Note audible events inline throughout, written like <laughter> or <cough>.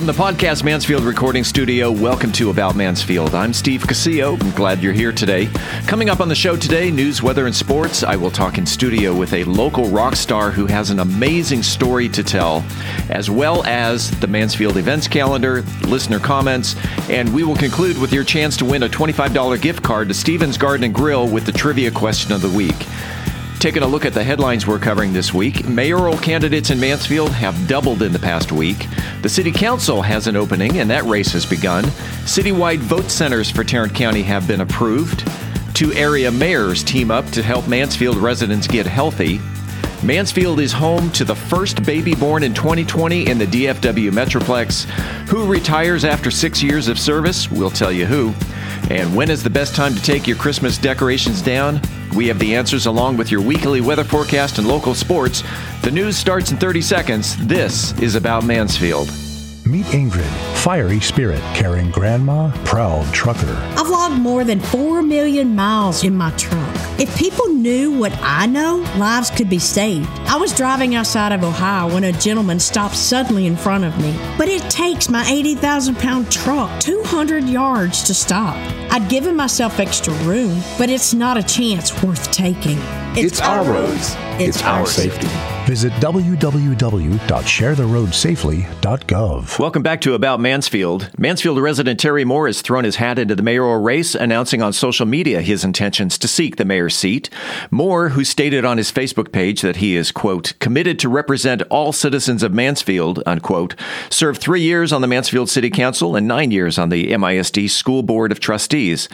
From the podcast Mansfield Recording Studio, welcome to About Mansfield. I'm Steve Casillo. I'm glad you're here today. Coming up on the show today, news, weather, and sports. I will talk in studio with a local rock star who has an amazing story to tell, as well as the Mansfield events calendar, listener comments, and we will conclude with your chance to win a $25 gift card to Stevens Garden and Grill with the trivia question of the week. Taking a look at the headlines we're covering this week, mayoral candidates in Mansfield have doubled in the past week. The City Council has an opening, and that race has begun. Citywide vote centers for Tarrant County have been approved. Two area mayors team up to help Mansfield residents get healthy. Mansfield is home to the first baby born in 2020 in the DFW Metroplex. Who retires after six years of service? We'll tell you who. And when is the best time to take your Christmas decorations down? We have the answers along with your weekly weather forecast and local sports. The news starts in 30 seconds. This is About Mansfield. Meet Ingrid, fiery spirit caring grandma, proud trucker. I've logged more than 4 million miles in my truck. If people knew what I know, lives could be saved. I was driving outside of Ohio when a gentleman stopped suddenly in front of me. But it takes my 80,000 pound truck 200 yards to stop. I'd given myself extra room, but it's not a chance worth taking. It's, it's our roads. It's, it's our safety. Visit www.sharetheroadsafely.gov. Welcome back to About Mansfield. Mansfield resident Terry Moore has thrown his hat into the mayoral race, announcing on social media his intentions to seek the mayor's seat. Moore, who stated on his Facebook page that he is, quote, committed to represent all citizens of Mansfield, unquote, served three years on the Mansfield City Council and nine years on the MISD School Board of Trustees.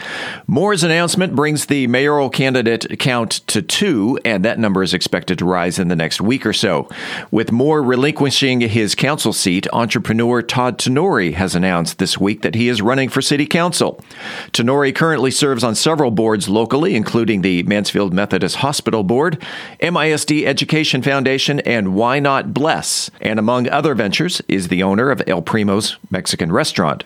Moore's announcement brings the mayoral candidate count to two, and that number is expected to rise in the next week or so. With Moore relinquishing his council seat, entrepreneur Todd Tonore has announced this week that he is running for city council. Tonore currently serves on several boards locally, including the Mansfield Methodist Hospital Board, MISD Education Foundation, and Why Not Bless, and among other ventures is the owner of El Primo's Mexican restaurant.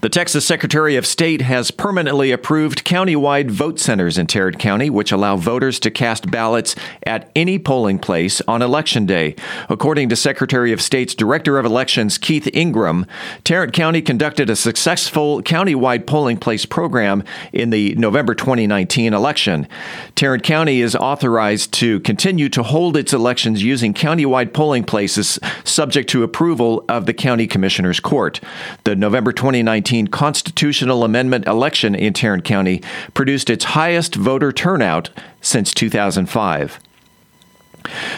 The Texas Secretary of State has permanently approved countywide vote centers in Tarrant County, which allow voters to cast ballots at any polling place on Election Day. According to Secretary of State's Director of Elections, Keith Ingram, Tarrant County conducted a successful countywide polling place program in the November 2019 election. Tarrant County is authorized to continue to hold its elections using countywide polling places subject to approval of the County Commissioner's Court. The November 20 2019 constitutional amendment election in Tarrant County produced its highest voter turnout since 2005.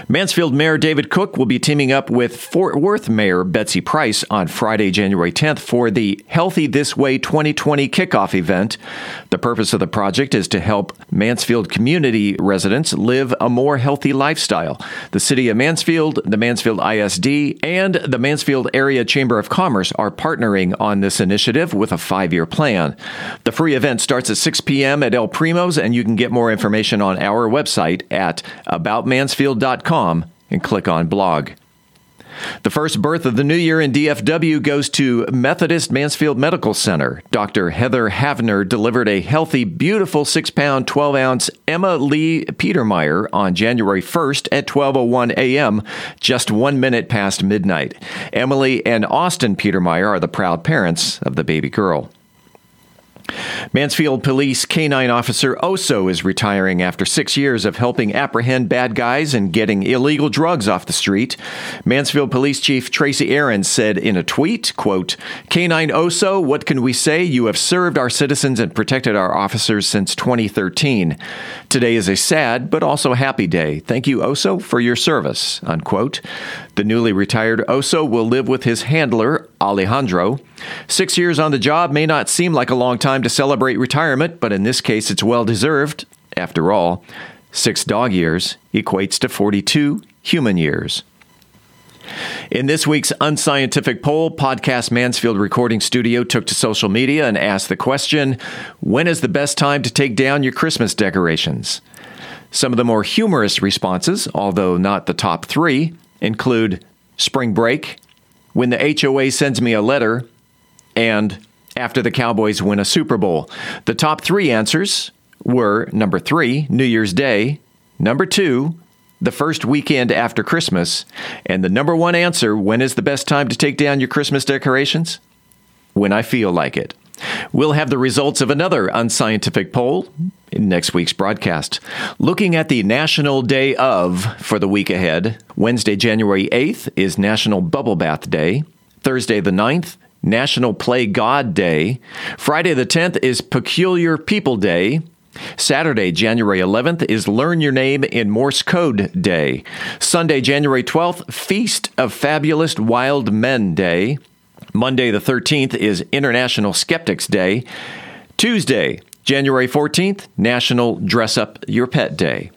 Mansfield Mayor David Cook will be teaming up with Fort Worth Mayor Betsy Price on Friday, January 10th for the Healthy This Way 2020 kickoff event. The purpose of the project is to help Mansfield community residents live a more healthy lifestyle. The City of Mansfield, the Mansfield ISD, and the Mansfield Area Chamber of Commerce are partnering on this initiative with a five year plan. The free event starts at 6 p.m. at El Primo's, and you can get more information on our website at aboutmansfield mansfield.com and click on blog. The first birth of the new year in DFW goes to Methodist Mansfield Medical Center. Dr. Heather Havner delivered a healthy, beautiful 6 pound, 12 ounce Emma Lee Petermeyer on January 1st at 12.01 a.m., just one minute past midnight. Emily and Austin Petermeyer are the proud parents of the baby girl. Mansfield Police K9 Officer Oso is retiring after six years of helping apprehend bad guys and getting illegal drugs off the street. Mansfield Police Chief Tracy Aaron said in a tweet, quote, K9 Oso, what can we say? You have served our citizens and protected our officers since 2013. Today is a sad but also happy day. Thank you, Oso, for your service, unquote. The newly retired Oso will live with his handler, Alejandro. Six years on the job may not seem like a long time to celebrate retirement, but in this case, it's well deserved. After all, six dog years equates to 42 human years. In this week's unscientific poll, Podcast Mansfield Recording Studio took to social media and asked the question When is the best time to take down your Christmas decorations? Some of the more humorous responses, although not the top three, include spring break, when the HOA sends me a letter, and after the Cowboys win a Super Bowl. The top three answers were number three, New Year's Day, number two, the first weekend after Christmas. And the number one answer when is the best time to take down your Christmas decorations? When I feel like it. We'll have the results of another unscientific poll in next week's broadcast. Looking at the National Day of for the week ahead, Wednesday, January 8th is National Bubble Bath Day. Thursday, the 9th, National Play God Day. Friday, the 10th is Peculiar People Day. Saturday, January 11th, is Learn Your Name in Morse Code Day. Sunday, January 12th, Feast of Fabulous Wild Men Day. Monday, the 13th, is International Skeptics Day. Tuesday, January 14th, National Dress Up Your Pet Day.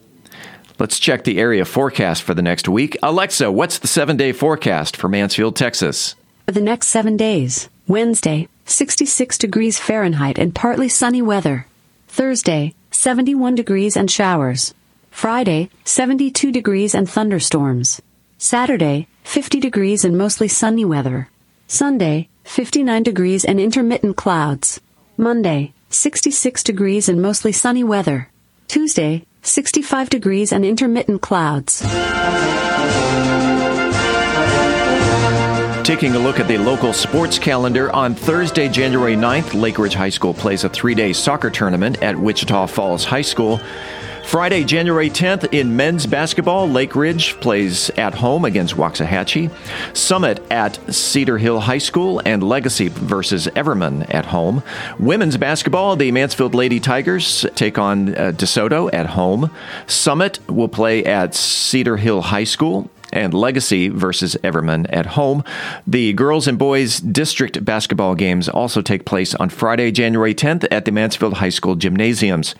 Let's check the area forecast for the next week. Alexa, what's the seven day forecast for Mansfield, Texas? For the next seven days, Wednesday, 66 degrees Fahrenheit and partly sunny weather. Thursday, 71 degrees and showers. Friday, 72 degrees and thunderstorms. Saturday, 50 degrees and mostly sunny weather. Sunday, 59 degrees and intermittent clouds. Monday, 66 degrees and mostly sunny weather. Tuesday, 65 degrees and intermittent clouds. Taking a look at the local sports calendar, on Thursday, January 9th, Lake Ridge High School plays a three day soccer tournament at Wichita Falls High School. Friday, January 10th, in men's basketball, Lake Ridge plays at home against Waxahachie. Summit at Cedar Hill High School and Legacy versus Everman at home. Women's basketball, the Mansfield Lady Tigers take on uh, DeSoto at home. Summit will play at Cedar Hill High School and Legacy versus Everman at home. The girls and boys district basketball games also take place on Friday, January 10th at the Mansfield High School gymnasiums.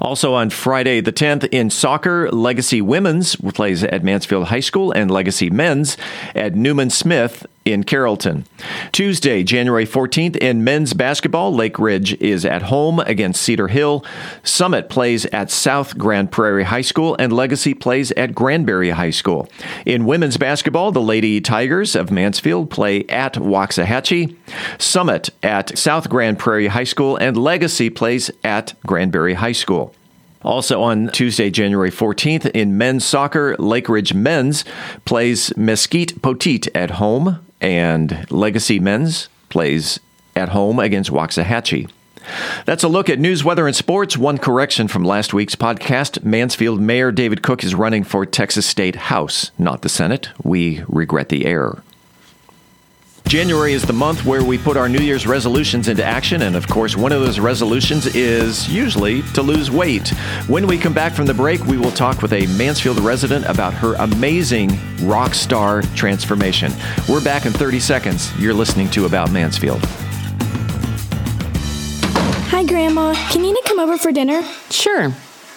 Also on Friday the 10th in soccer, Legacy Women's plays at Mansfield High School and Legacy Men's at Newman Smith in Carrollton. Tuesday, January 14th in men's basketball, Lake Ridge is at home against Cedar Hill. Summit plays at South Grand Prairie High School and Legacy plays at Granbury High School. In women's basketball, the Lady Tigers of Mansfield play at Waxahachie. Summit at South Grand Prairie High School and Legacy plays at Granbury High School. Also on Tuesday, January 14th, in men's soccer, Lake Ridge Men's plays Mesquite Poteet at home, and Legacy Men's plays at home against Waxahachie. That's a look at news, weather, and sports. One correction from last week's podcast Mansfield Mayor David Cook is running for Texas State House, not the Senate. We regret the error. January is the month where we put our New Year's resolutions into action, and of course, one of those resolutions is usually to lose weight. When we come back from the break, we will talk with a Mansfield resident about her amazing rock star transformation. We're back in 30 seconds. You're listening to About Mansfield. Hi, Grandma. Can Nina come over for dinner? Sure.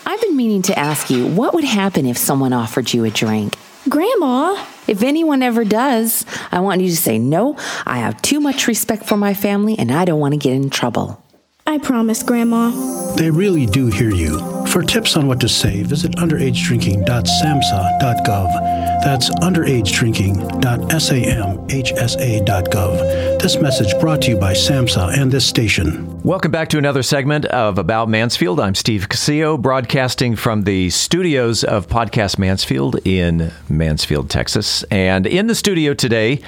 I've been meaning to ask you what would happen if someone offered you a drink? Grandma? If anyone ever does, I want you to say, No, I have too much respect for my family and I don't want to get in trouble. I promise, Grandma. They really do hear you. For tips on what to say, visit underagedrinking.samhsa.gov. That's underagedrinking.samhsa.gov. This message brought to you by SAMHSA and this station. Welcome back to another segment of About Mansfield. I'm Steve Casillo, broadcasting from the studios of Podcast Mansfield in Mansfield, Texas. And in the studio today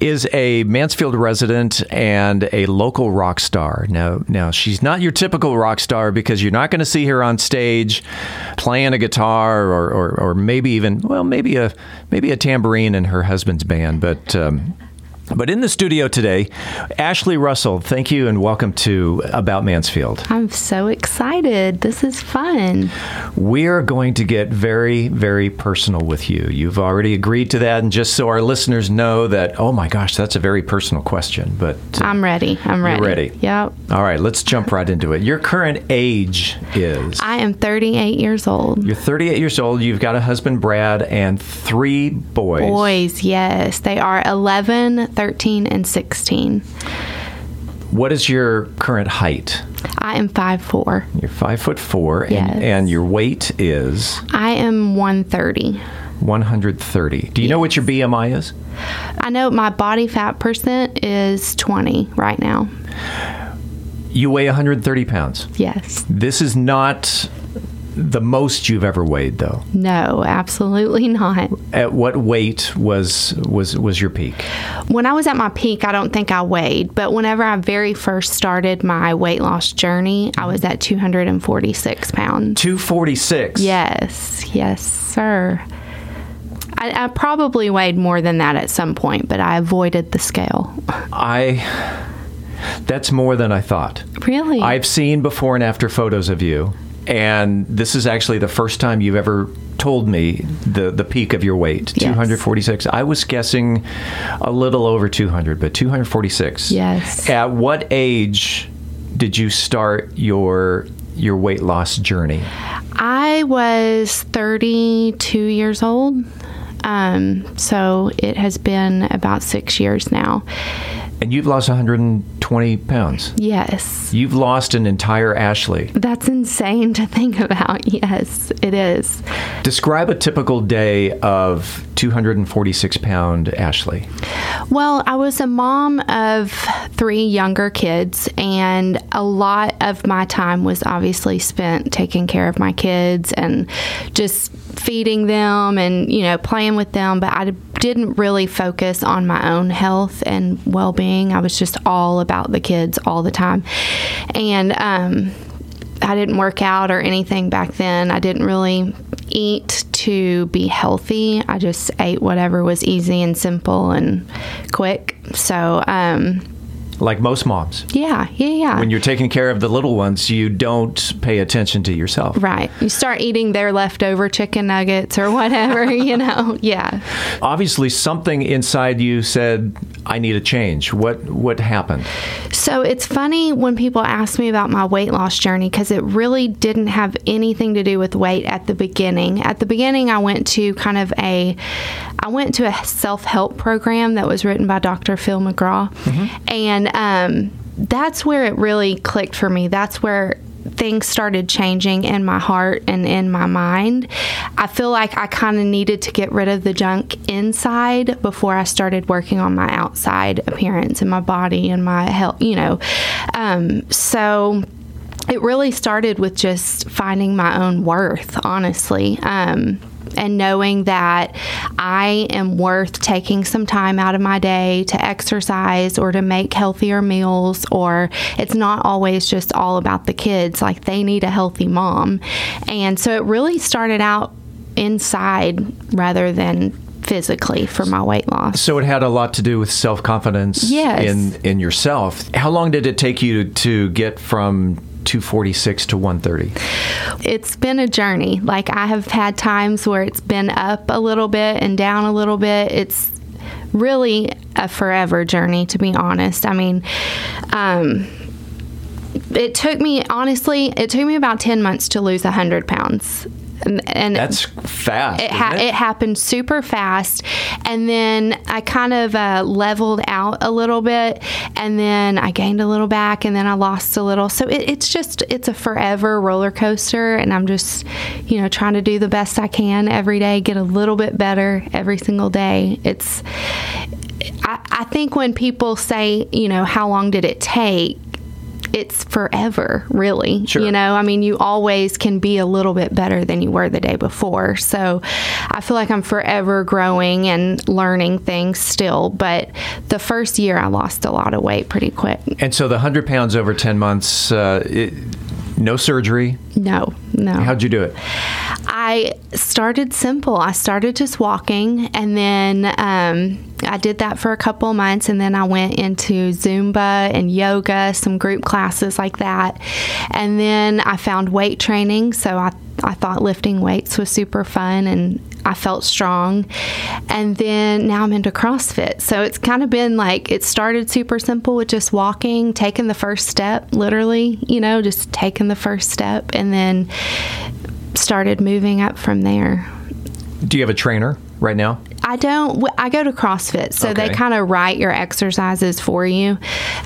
is a Mansfield resident and a local rock star. Now, now she's not your typical rock star because you're not going to see her on stage playing a guitar or, or, or maybe even well maybe a maybe a tambourine in her husband's band, but. Um, but in the studio today, Ashley Russell, thank you and welcome to About Mansfield. I'm so excited. This is fun. We're going to get very, very personal with you. You've already agreed to that. And just so our listeners know that, oh my gosh, that's a very personal question. But uh, I'm ready. I'm ready. You're ready. Yep. All right, let's jump right into it. Your current age is? I am 38 years old. You're 38 years old. You've got a husband, Brad, and three boys. Boys, yes. They are 11, 13, and 16. What is your current height? I am five four. You're five foot four, Yes. and, and your weight is I am 130. 130. Do you know what your BMI is? I know my body fat percent is 20 right now. You weigh 130 pounds. Yes. This is not the most you've ever weighed, though? No, absolutely not. At what weight was was was your peak? When I was at my peak, I don't think I weighed, but whenever I very first started my weight loss journey, I was at 246 pounds. 246. Yes, yes, sir. I, I probably weighed more than that at some point, but I avoided the scale. I. That's more than I thought. Really? I've seen before and after photos of you, and this is actually the first time you've ever told me the the peak of your weight Yes. 246 i was guessing a little over 200 but 246 Yes. at what age did you start your your weight loss journey I was 32 years old. Um, so it has been about six years now. And you've lost 120 pounds Yes. you've lost an entire ashley That's insane to think about. <laughs> Yes, it is. describe a typical day of 246 pound ashley Well, I was a mom of three younger kids, and a lot of my time was obviously spent taking care of my kids and just feeding them and, you know, playing with them. But I didn't really focus on my own health and well being. I was just all about the kids all the time. And, um, I didn't work out or anything back then. I didn't really eat to be healthy. I just ate whatever was easy and simple and quick. So, um, like most moms yeah, yeah, yeah. when you're taking care of the little ones you don't pay attention to yourself right. You start eating their leftover chicken nuggets or whatever, <laughs> you know. Yeah. obviously something inside you said i need a change what what happened So it's funny when people ask me about my weight loss journey because it really didn't have anything to do with weight at the beginning. At the beginning, I went to kind of a, I went to a self help program that was written by Dr. Phil McGraw, and um, that's where it really clicked for me. That's where things started changing in my heart and in my mind. I feel like I kind of needed to get rid of the junk inside before I started working on my outside appearance and my body and my health, you know. Um, so it really started with just finding my own worth, honestly. Um, and knowing that I am worth taking some time out of my day to exercise or to make healthier meals, or it's not always just all about the kids. Like they need a healthy mom. And so it really started out inside rather than physically for my weight loss. so it had a lot to do with self-confidence Yes. in in yourself how long did it take you to get from 246 to 130 it's been a journey. Like I have had times where it's been up a little bit and down a little bit. It's really a forever journey, to be honest. I mean, um, it took me honestly, it took me about ten months to lose hundred pounds. And, and that's fast it, ha- it? it happened super fast. And then i kind of uh, leveled out a little bit and then i gained a little back and then i lost a little. So it, it's just it's a forever roller coaster and i'm just you know trying to do the best i can every day get a little bit better every single day. It's I, I think when people say you know how long did it take it's forever, really. Sure. You know, I mean, you always can be a little bit better than you were the day before. So I feel like I'm forever growing and learning things still. But the first year, I lost a lot of weight pretty quick. and so the 100 pounds over 10 months uh, it, no surgery No, no. how'd you do it I started simple. I started just walking, and then um, I did that for a couple of months, and then I went into Zumba and yoga, some group classes like that, and then I found weight training. So I I thought lifting weights was super fun, and I felt strong. And then now I'm into CrossFit. So it's kind of been like it started super simple with just walking, taking the first step, literally, you know, just taking the first step, and then started moving up from there. do you have a trainer right now I don't. I go to CrossFit, so they kind of write your exercises for you.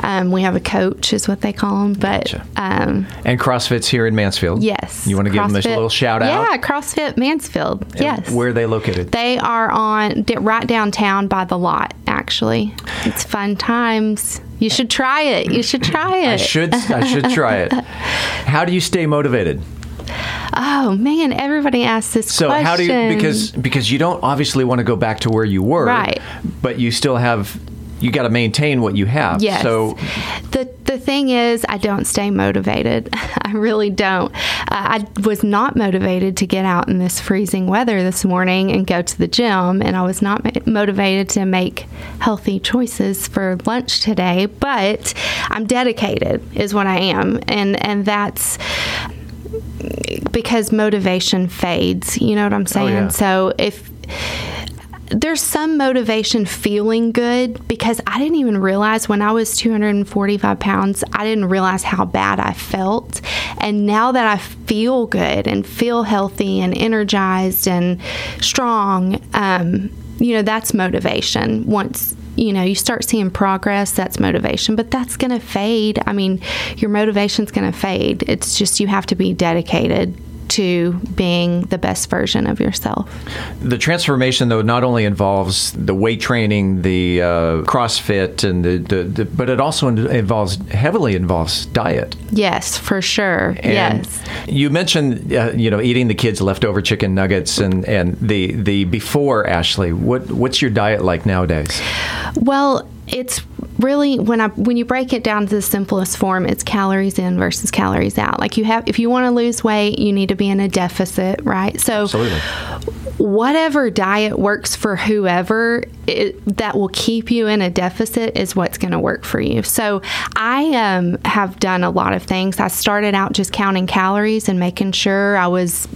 Um, we have a coach, is what they call them. But um, and crossfit's here in mansfield yes, you want to give them a little shout out Yeah, CrossFit Mansfield. And yes, where are they located they are on right downtown by the lot. Actually, it's fun times. You should try it. You should try it. i should i should try it <laughs> how do you stay motivated Oh man, everybody asks this question. So question. how do you because because you don't obviously want to go back to where you were, Right. But you still have you got to maintain what you have. Yes. So the the thing is, I don't stay motivated. <laughs> I really don't. Uh, I was not motivated to get out in this freezing weather this morning and go to the gym, and I was not ma- motivated to make healthy choices for lunch today. But I'm dedicated, is what I am, and and that's because motivation fades. You know what I'm saying? yeah. So if there's some motivation feeling good because I didn't even realize when I was 245 pounds, I didn't realize how bad I felt. And now that I feel good and feel healthy and energized and strong, um, you know, that's motivation. Once you know you start seeing progress that's motivation but that's going to fade. I mean your motivation's going to fade. It's just you have to be dedicated to being the best version of yourself the transformation though not only involves the weight training, the uh, CrossFit, and the, the, the but it also involves heavily involves diet. Yes, for sure. And yes. You mentioned, uh, you know, eating the kids' leftover chicken nuggets and, and the, the before, Ashley. What what's your diet like nowadays? Well, it's really when I when you break it down to the simplest form, it's calories in versus calories out. Like you have if you want to lose weight, you need to be in a deficit, right? So Absolutely. whatever diet works for whoever it, that will keep you in a deficit is what's going to work for you. So I um, have done a lot of things. I started out just counting calories and making sure I was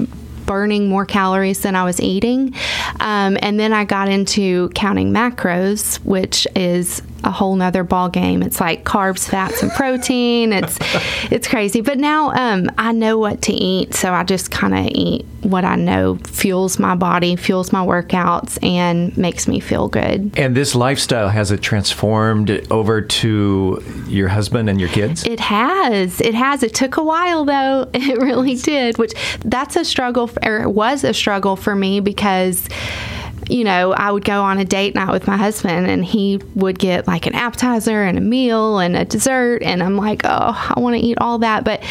burning more calories than I was eating. Um, and then I got into counting macros, which is a whole nother ball game. It's like carbs, fats, and protein. It's <laughs> it's crazy. But now um, I know what to eat, so I just kind of eat what I know fuels my body, fuels my workouts, and makes me feel good. And this lifestyle has it transformed over to your husband and your kids? It has. It has. It took a while though. <laughs> It really did. Which that's a struggle, or it was a struggle for me because. You know, I would go on a date night with my husband, and he would get like an appetizer and a meal and a dessert, and I'm like, oh, I want to eat all that. But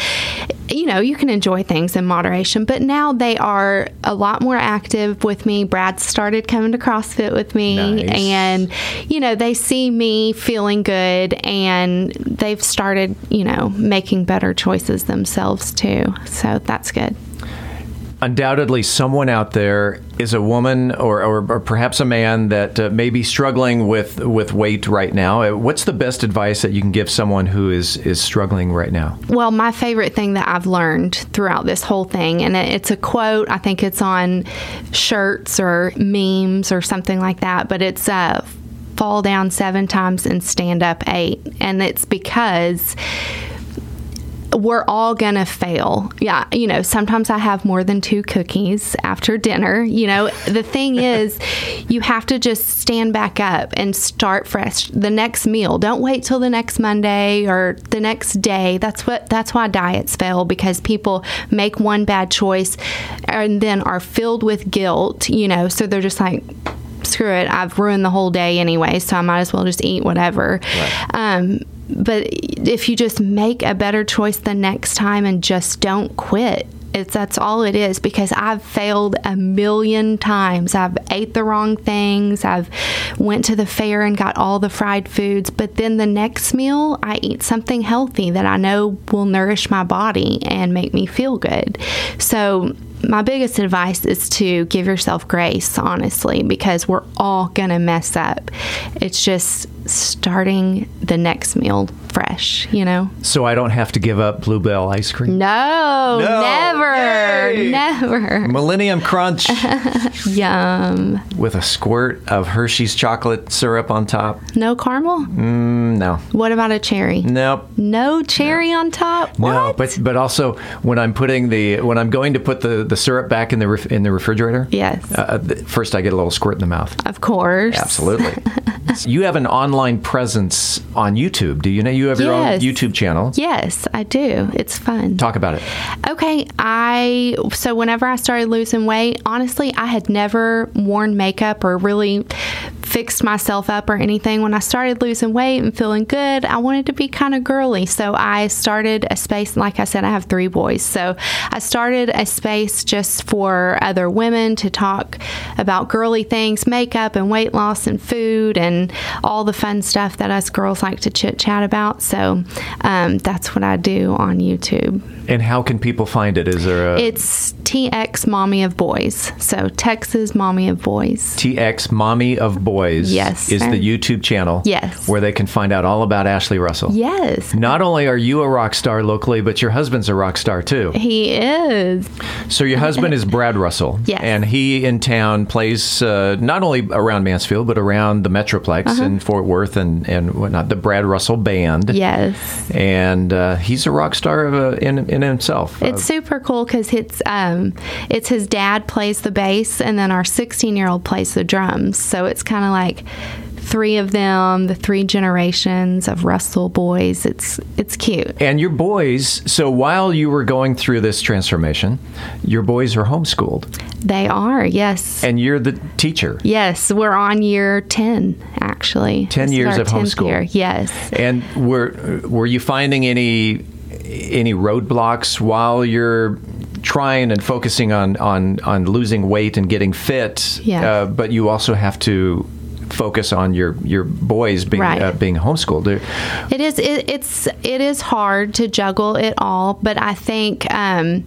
you know, you can enjoy things in moderation. But now they are a lot more active with me. Brad started coming to CrossFit with me, Nice. and you know, they see me feeling good and they've started, you know, making better choices themselves too. So that's good. Undoubtedly, someone out there is a woman or, or, or perhaps a man that uh, may be struggling with, with weight right now. Uh, What's the best advice that you can give someone who is, is struggling right now? Well, my favorite thing that I've learned throughout this whole thing, and it's a quote, I think it's on shirts or memes or something like that, but it's uh, fall down seven times and stand up eight. And it's because we're all gonna fail. Yeah, you know, sometimes I have more than two cookies after dinner. You know, the thing <laughs> is, you have to just stand back up and start fresh the next meal. Don't wait till the next Monday or the next day. That's what that's why diets fail because people make one bad choice and then are filled with guilt, you know, so they're just like screw it, I've ruined the whole day anyway, so I might as well just eat whatever. Um, but if you just make a better choice the next time and just don't quit, it's that's all it is because I've failed a million times. I've ate the wrong things. I've went to the fair and got all the fried foods, but then the next meal I eat something healthy that I know will nourish my body and make me feel good. So my biggest advice is to give yourself grace, honestly, because we're all going to mess up. It's just starting the next meal fresh, you know? So I don't have to give up Bluebell ice cream? No, No. never, Yay. never. Millennium Crunch <laughs> Yum. with a squirt of Hershey's chocolate syrup on top? No caramel? Mm, no. What about a cherry? Nope. No cherry on top? No, but but also when I'm putting the when I'm going to put the, the syrup back in the ref, in the refrigerator, Yes. uh, first I get a little squirt in the mouth. Of course. Absolutely. <laughs> you have an online presence on YouTube. Do you know you have your Yes. own YouTube channel? Yes, I do. It's fun. Talk about it. Okay, I so whenever I started losing weight, honestly, I had never worn makeup or really fixed myself up or anything. When I started losing weight and feeling good, I wanted to be kind of girly. So I started a space, like I said, I have three boys. So I started a space just for other women to talk about girly things, makeup and weight loss and food and all the fun stuff that us girls like to chit chat about. So um, that's what I do on YouTube. And how can people find it? Is there a It's TX Mommy of Boys. So Texas Mommy of Boys. TX Mommy of Boys? Yes, Is sir. the YouTube channel? Yes. Where they can find out all about Ashley Russell. Yes. Not only are you a rock star locally, but your husband's a rock star too. He is. So your husband is Brad Russell. <laughs> Yes. And he in town plays uh, not only around Mansfield, but around the Metroplex Uh-huh. in Fort Worth and, and whatnot, the Brad Russell Band. Yes. And uh, he's a rock star of, uh, in, in himself. It's super cool because it's um, it's his dad plays the bass and then our 16 year old plays the drums. So it's kind of like three of them, the three generations of Russell boys. It's it's cute. And your boys, so while you were going through this transformation, your boys are homeschooled. They are yes. And you're the teacher. Yes, we're on year 10 actually. 10 This years of 10th homeschool. year. Yes. And were were you finding any any roadblocks while you're trying and focusing on on on losing weight and getting fit? Uh, but you also have to focus on your your boys being Right. uh, being homeschooled. It is. It, it's. It is hard to juggle it all, but I think. Um,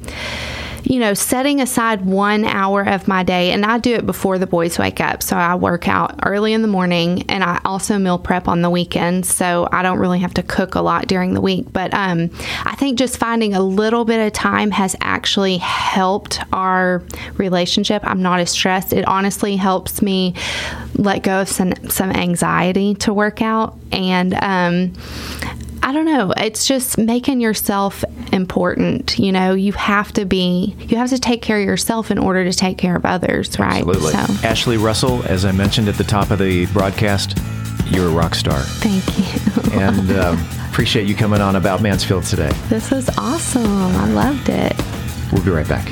you know, setting aside one hour of my day, and I do it before the boys wake up. So I work out early in the morning, and I also meal prep on the weekends. So I don't really have to cook a lot during the week. But um, I think just finding a little bit of time has actually helped our relationship. I'm not as stressed. It honestly helps me let go of some some anxiety to work out, and um, I don't know. It's just making yourself important. You know, you have to be, you have to take care of yourself in order to take care of others, right? Absolutely. So, Ashley Russell, as I mentioned at the top of the broadcast, you're a rock star. thank you. And um, appreciate you coming on about Mansfield today. this was awesome. I loved it. We'll be right back.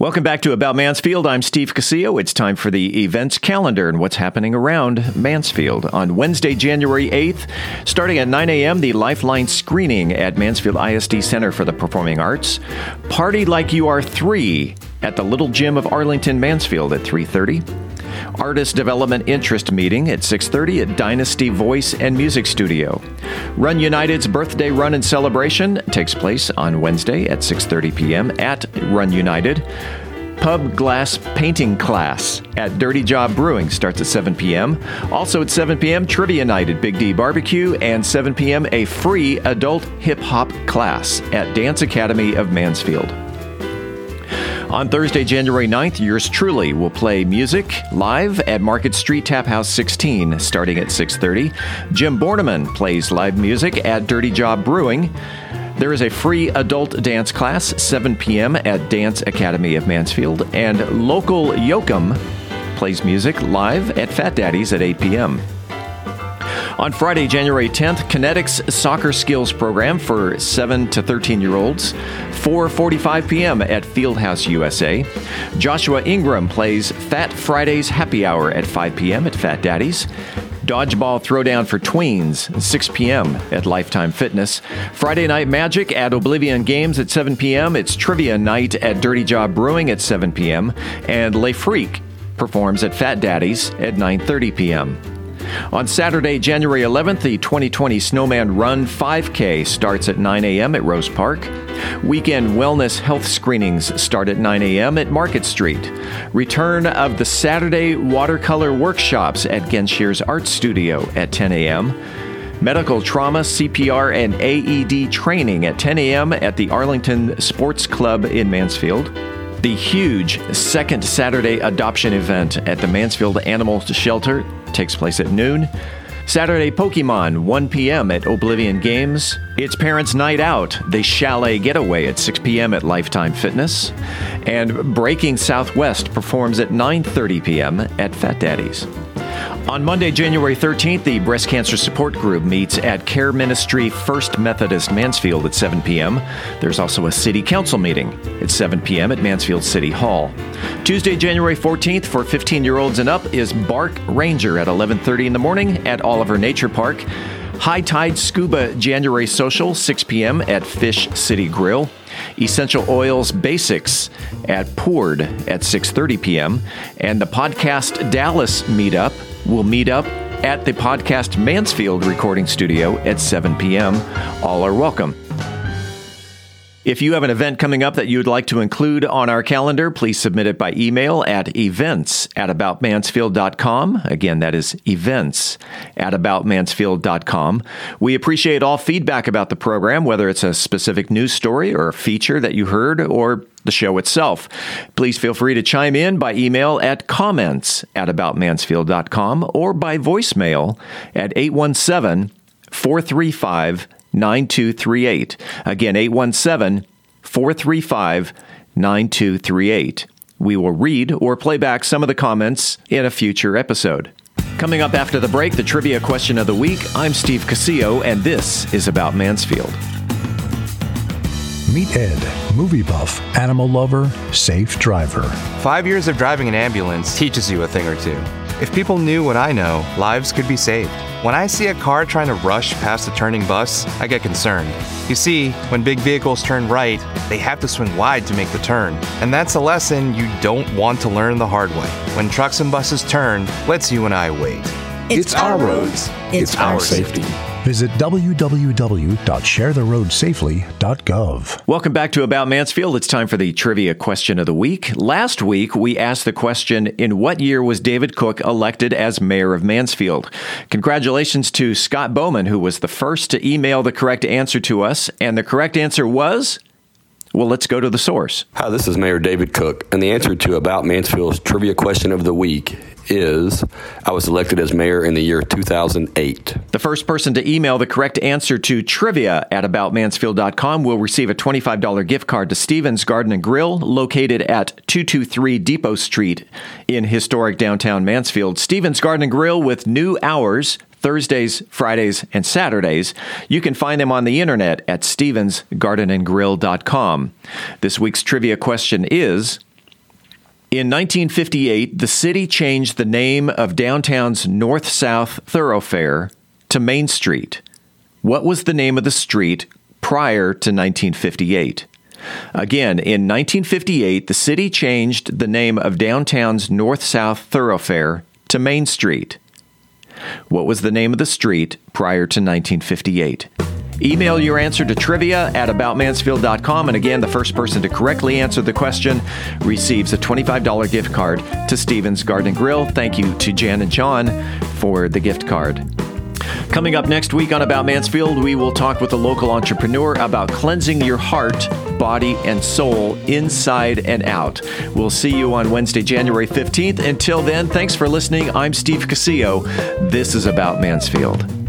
Welcome back to About Mansfield. I'm Steve Casillo. It's time for the events calendar and what's happening around Mansfield. On Wednesday, January 8th, starting at 9 a.m., the Lifeline screening at Mansfield ISD Center for the Performing Arts. Party Like You Are 3 at the Little Gym of Arlington, Mansfield at 3.30. Artist Development Interest Meeting at 6:30 at Dynasty Voice and Music Studio. Run United's birthday run and celebration takes place on Wednesday at 6:30 p.m. at Run United. Pub Glass Painting Class at Dirty Job Brewing starts at 7 p.m. Also at 7 p.m., Trivia Night at Big D Barbecue, and 7 p.m., a free adult hip hop class at Dance Academy of Mansfield. On Thursday, January 9th, yours truly will play music live at Market Street Tap House 16 starting at 6:30. Jim Borneman plays live music at Dirty Job Brewing. There is a free adult dance class 7 p.m. at Dance Academy of Mansfield and local Yokum plays music live at Fat Daddy's at 8 p.m. On Friday, January 10th, Kinetics Soccer Skills Program for 7 to 13 year olds, 4:45 p.m. at Fieldhouse USA. Joshua Ingram plays Fat Fridays Happy Hour at 5 p.m. at Fat Daddy's. Dodgeball Throwdown for Tweens, 6 p.m. at Lifetime Fitness. Friday Night Magic at Oblivion Games at 7 p.m. It's Trivia Night at Dirty Job Brewing at 7 p.m. And Le Freak performs at Fat Daddy's at 9:30 p.m. On Saturday, January 11th, the 2020 Snowman Run 5K starts at 9 a.m. at Rose Park. Weekend wellness health screenings start at 9 a.m. at Market Street. Return of the Saturday watercolor workshops at Genshir's Art Studio at 10 a.m. Medical trauma, CPR, and AED training at 10 a.m. at the Arlington Sports Club in Mansfield. The huge second Saturday adoption event at the Mansfield Animal Shelter takes place at noon. Saturday Pokemon, 1 p.m. at Oblivion Games. It's Parents' Night Out, the Chalet Getaway at 6 p.m. at Lifetime Fitness. And Breaking Southwest performs at 9.30 p.m. at Fat Daddy's. On Monday, January 13th, the Breast Cancer Support Group meets at Care Ministry First Methodist Mansfield at 7 p.m. There's also a City Council meeting at 7 p.m. at Mansfield City Hall. Tuesday, January 14th, for 15-year-olds and up, is Bark Ranger at 11:30 in the morning at Oliver Nature Park. High Tide Scuba January Social, 6 p.m. at Fish City Grill. Essential Oils Basics at Poured at 6:30 p.m. and the Podcast Dallas meetup will meet up at the Podcast Mansfield recording studio at 7 p.m. All are welcome. If you have an event coming up that you'd like to include on our calendar, please submit it by email at events at aboutmansfield.com. Again, that is events at aboutmansfield.com. We appreciate all feedback about the program, whether it's a specific news story or a feature that you heard or the show itself. Please feel free to chime in by email at comments at aboutmansfield.com or by voicemail at 817 435 9238. Again, 817 435 9238. We will read or play back some of the comments in a future episode. Coming up after the break, the trivia question of the week. I'm Steve Casillo, and this is about Mansfield. Meet Ed, movie buff, animal lover, safe driver. Five years of driving an ambulance teaches you a thing or two. If people knew what I know, lives could be saved. When I see a car trying to rush past a turning bus, I get concerned. You see, when big vehicles turn right, they have to swing wide to make the turn. And that's a lesson you don't want to learn the hard way. When trucks and buses turn, let's you and I wait. It's, it's our roads. It's, it's our safety. safety. Visit www.sharetheroadsafely.gov. Welcome back to About Mansfield. It's time for the trivia question of the week. Last week, we asked the question In what year was David Cook elected as mayor of Mansfield? Congratulations to Scott Bowman, who was the first to email the correct answer to us. And the correct answer was well, let's go to the source. Hi, this is Mayor David Cook, and the answer to About Mansfield's trivia question of the week is I was elected as mayor in the year 2008. The first person to email the correct answer to trivia at aboutmansfield.com will receive a $25 gift card to Stevens Garden and Grill, located at 223 Depot Street in historic downtown Mansfield. Stevens Garden and Grill with new hours Thursdays, Fridays, and Saturdays. You can find them on the internet at stevensgardenandgrill.com. This week's trivia question is In 1958, the city changed the name of downtown's north south thoroughfare to Main Street. What was the name of the street prior to 1958? Again, in 1958, the city changed the name of downtown's north south thoroughfare to Main Street. What was the name of the street prior to 1958? Email your answer to trivia at aboutmansfield.com. And again, the first person to correctly answer the question receives a $25 gift card to Stevens Garden Grill. Thank you to Jan and John for the gift card. Coming up next week on About Mansfield, we will talk with a local entrepreneur about cleansing your heart, body, and soul inside and out. We'll see you on Wednesday, January 15th. Until then, thanks for listening. I'm Steve Casillo. This is About Mansfield.